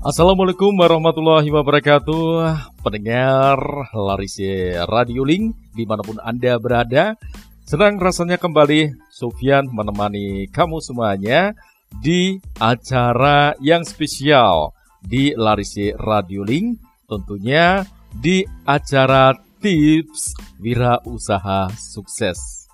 Assalamualaikum warahmatullahi wabarakatuh. Pendengar Larisi Radio Link Di mana pun Anda berada Senang rasanya kembali Sofyan menemani kamu semuanya Di acara yang spesial Di Larisi Radio Link Tentunya di acara tips wira usaha sukses.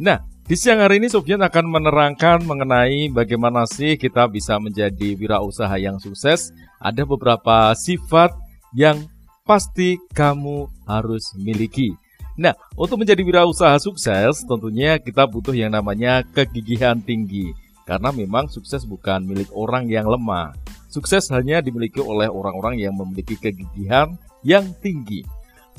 Nah di siang hari ini Sofyan akan menerangkan mengenai bagaimana sih kita bisa menjadi wirausaha yang sukses. Ada beberapa sifat yang pasti kamu harus miliki. Nah, untuk menjadi wirausaha sukses tentunya kita butuh yang namanya kegigihan tinggi. Karena memang sukses bukan milik orang yang lemah. Sukses hanya dimiliki oleh orang-orang yang memiliki kegigihan yang tinggi.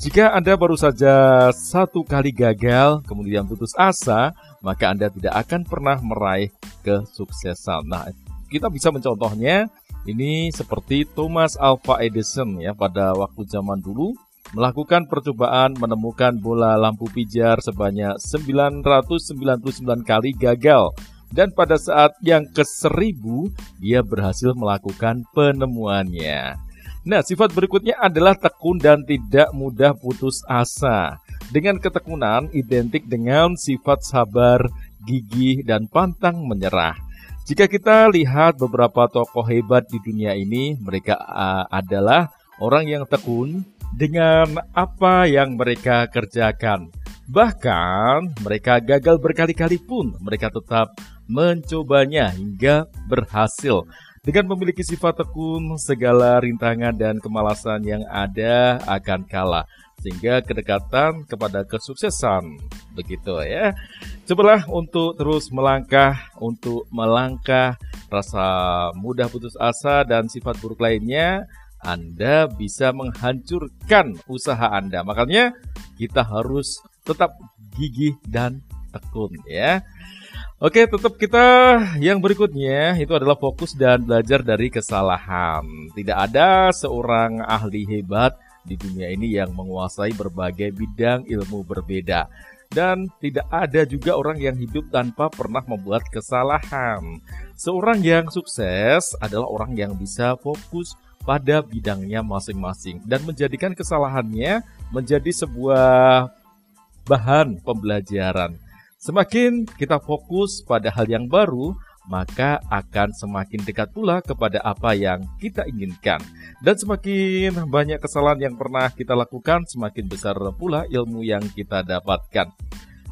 Jika Anda baru saja satu kali gagal, kemudian putus asa, maka Anda tidak akan pernah meraih kesuksesan. Nah, kita bisa mencontohnya ini seperti Thomas Alva Edison ya pada waktu zaman dulu melakukan percobaan menemukan bola lampu pijar sebanyak 999 kali gagal dan pada saat yang ke-1000 dia berhasil melakukan penemuannya. Nah, sifat berikutnya adalah tekun dan tidak mudah putus asa. Dengan ketekunan identik dengan sifat sabar, gigih, dan pantang menyerah. Jika kita lihat beberapa tokoh hebat di dunia ini, mereka uh, adalah orang yang tekun dengan apa yang mereka kerjakan. Bahkan mereka gagal berkali-kali pun mereka tetap mencobanya hingga berhasil. Dengan memiliki sifat tekun, segala rintangan dan kemalasan yang ada akan kalah. Sehingga kedekatan kepada kesuksesan. Begitu ya. Cobalah untuk terus melangkah, untuk melangkah rasa mudah putus asa dan sifat buruk lainnya, Anda bisa menghancurkan usaha Anda. Makanya kita harus tetap gigih dan tekun ya. Oke, tetap kita yang berikutnya itu adalah fokus dan belajar dari kesalahan. Tidak ada seorang ahli hebat di dunia ini yang menguasai berbagai bidang ilmu berbeda. Dan tidak ada juga orang yang hidup tanpa pernah membuat kesalahan. Seorang yang sukses adalah orang yang bisa fokus pada bidangnya masing-masing dan menjadikan kesalahannya menjadi sebuah bahan pembelajaran. Semakin kita fokus pada hal yang baru, maka akan semakin dekat pula kepada apa yang kita inginkan. Dan semakin banyak kesalahan yang pernah kita lakukan, semakin besar pula ilmu yang kita dapatkan.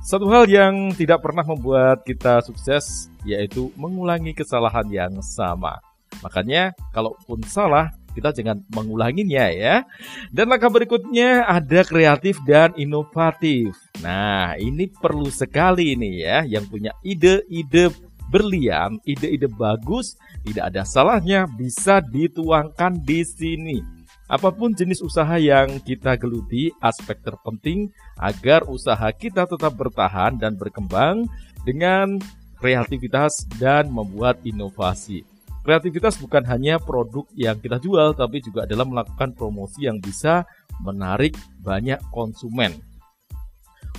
Satu hal yang tidak pernah membuat kita sukses yaitu mengulangi kesalahan yang sama. Makanya, kalaupun salah, kita jangan mengulanginya ya. Dan langkah berikutnya ada kreatif dan inovatif. Nah, ini perlu sekali ini ya yang punya ide-ide berlian, ide-ide bagus, tidak ada salahnya bisa dituangkan di sini. Apa pun jenis usaha yang kita geluti, aspek terpenting agar usaha kita tetap bertahan dan berkembang dengan kreativitas dan membuat inovasi. Kreativitas bukan hanya produk yang kita jual, tapi juga adalah melakukan promosi yang bisa menarik banyak konsumen.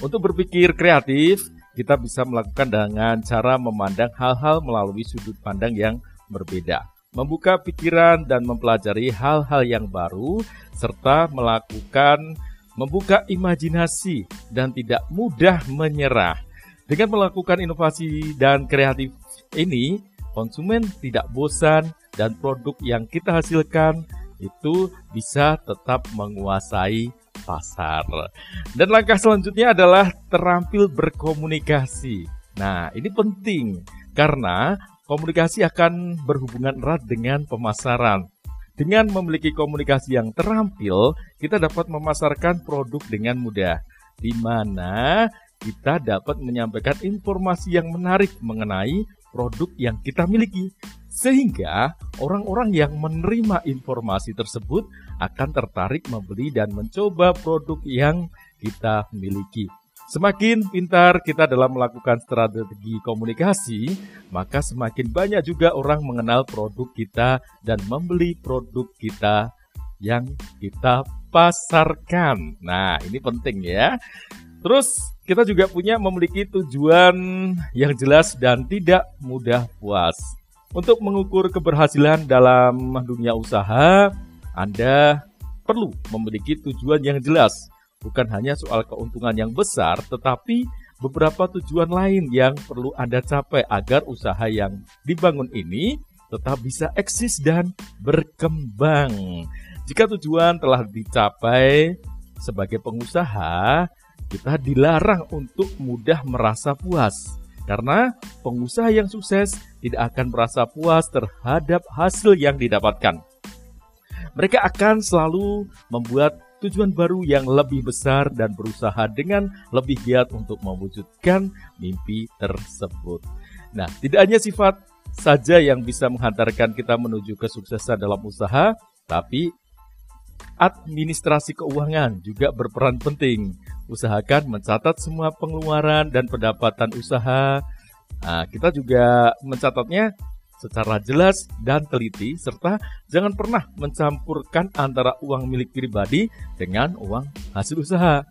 Untuk berpikir kreatif, kita bisa melakukan dengan cara memandang hal-hal melalui sudut pandang yang berbeda, membuka pikiran dan mempelajari hal-hal yang baru, serta melakukan membuka imajinasi dan tidak mudah menyerah. Dengan melakukan inovasi dan kreatif ini, konsumen tidak bosan dan produk yang kita hasilkan itu bisa tetap menguasai pasar. Dan langkah selanjutnya adalah terampil berkomunikasi. Nah, ini penting karena komunikasi akan berhubungan erat dengan pemasaran. Dengan memiliki komunikasi yang terampil, kita dapat memasarkan produk dengan mudah, di mana kita dapat menyampaikan informasi yang menarik mengenai produk yang kita miliki. Sehingga orang-orang yang menerima informasi tersebut akan tertarik membeli dan mencoba produk yang kita miliki. Semakin pintar kita dalam melakukan strategi komunikasi, maka semakin banyak juga orang mengenal produk kita dan membeli produk kita yang kita pasarkan. Nah, ini penting ya. Terus kita juga punya memiliki tujuan yang jelas dan tidak mudah puas. Untuk mengukur keberhasilan dalam dunia usaha, Anda perlu memiliki tujuan yang jelas. Bukan hanya soal keuntungan yang besar, tetapi beberapa tujuan lain yang perlu Anda capai agar usaha yang dibangun ini tetap bisa eksis dan berkembang. Jika tujuan telah dicapai sebagai pengusaha, kita dilarang untuk mudah merasa puas. Karena pengusaha yang sukses tidak akan merasa puas terhadap hasil yang didapatkan. Mereka akan selalu membuat tujuan baru yang lebih besar dan berusaha dengan lebih giat untuk mewujudkan mimpi tersebut. Nah, tidak hanya sifat saja yang bisa menghantarkan kita menuju kesuksesan dalam usaha, tapi administrasi keuangan juga berperan penting. Usahakan mencatat semua pengeluaran dan pendapatan usaha. Nah, kita juga mencatatnya secara jelas dan teliti, serta jangan pernah mencampurkan antara uang milik pribadi dengan uang hasil usaha.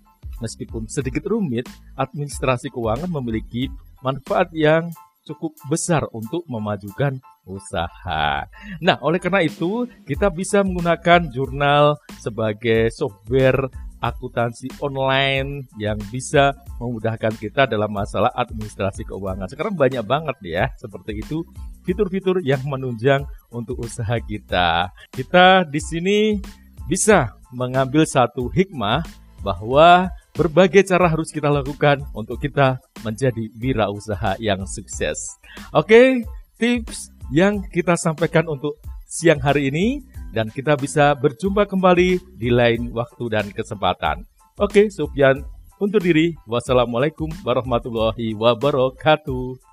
Meskipun sedikit rumit, administrasi keuangan memiliki manfaat yang cukup besar untuk memajukan usaha. Nah, oleh karena itu, kita bisa menggunakan jurnal sebagai software akuntansi online yang bisa memudahkan kita dalam masalah administrasi keuangan. Sekarang banyak banget ya, seperti itu fitur-fitur yang menunjang untuk usaha kita. Kita di sini bisa mengambil satu hikmah bahwa berbagai cara harus kita lakukan untuk kita menjadi wirausaha yang sukses. Oke, tips yang kita sampaikan untuk siang hari ini dan kita bisa berjumpa kembali di lain waktu dan kesempatan. Oke, Sufyan undur diri. Wassalamualaikum warahmatullahi wabarakatuh.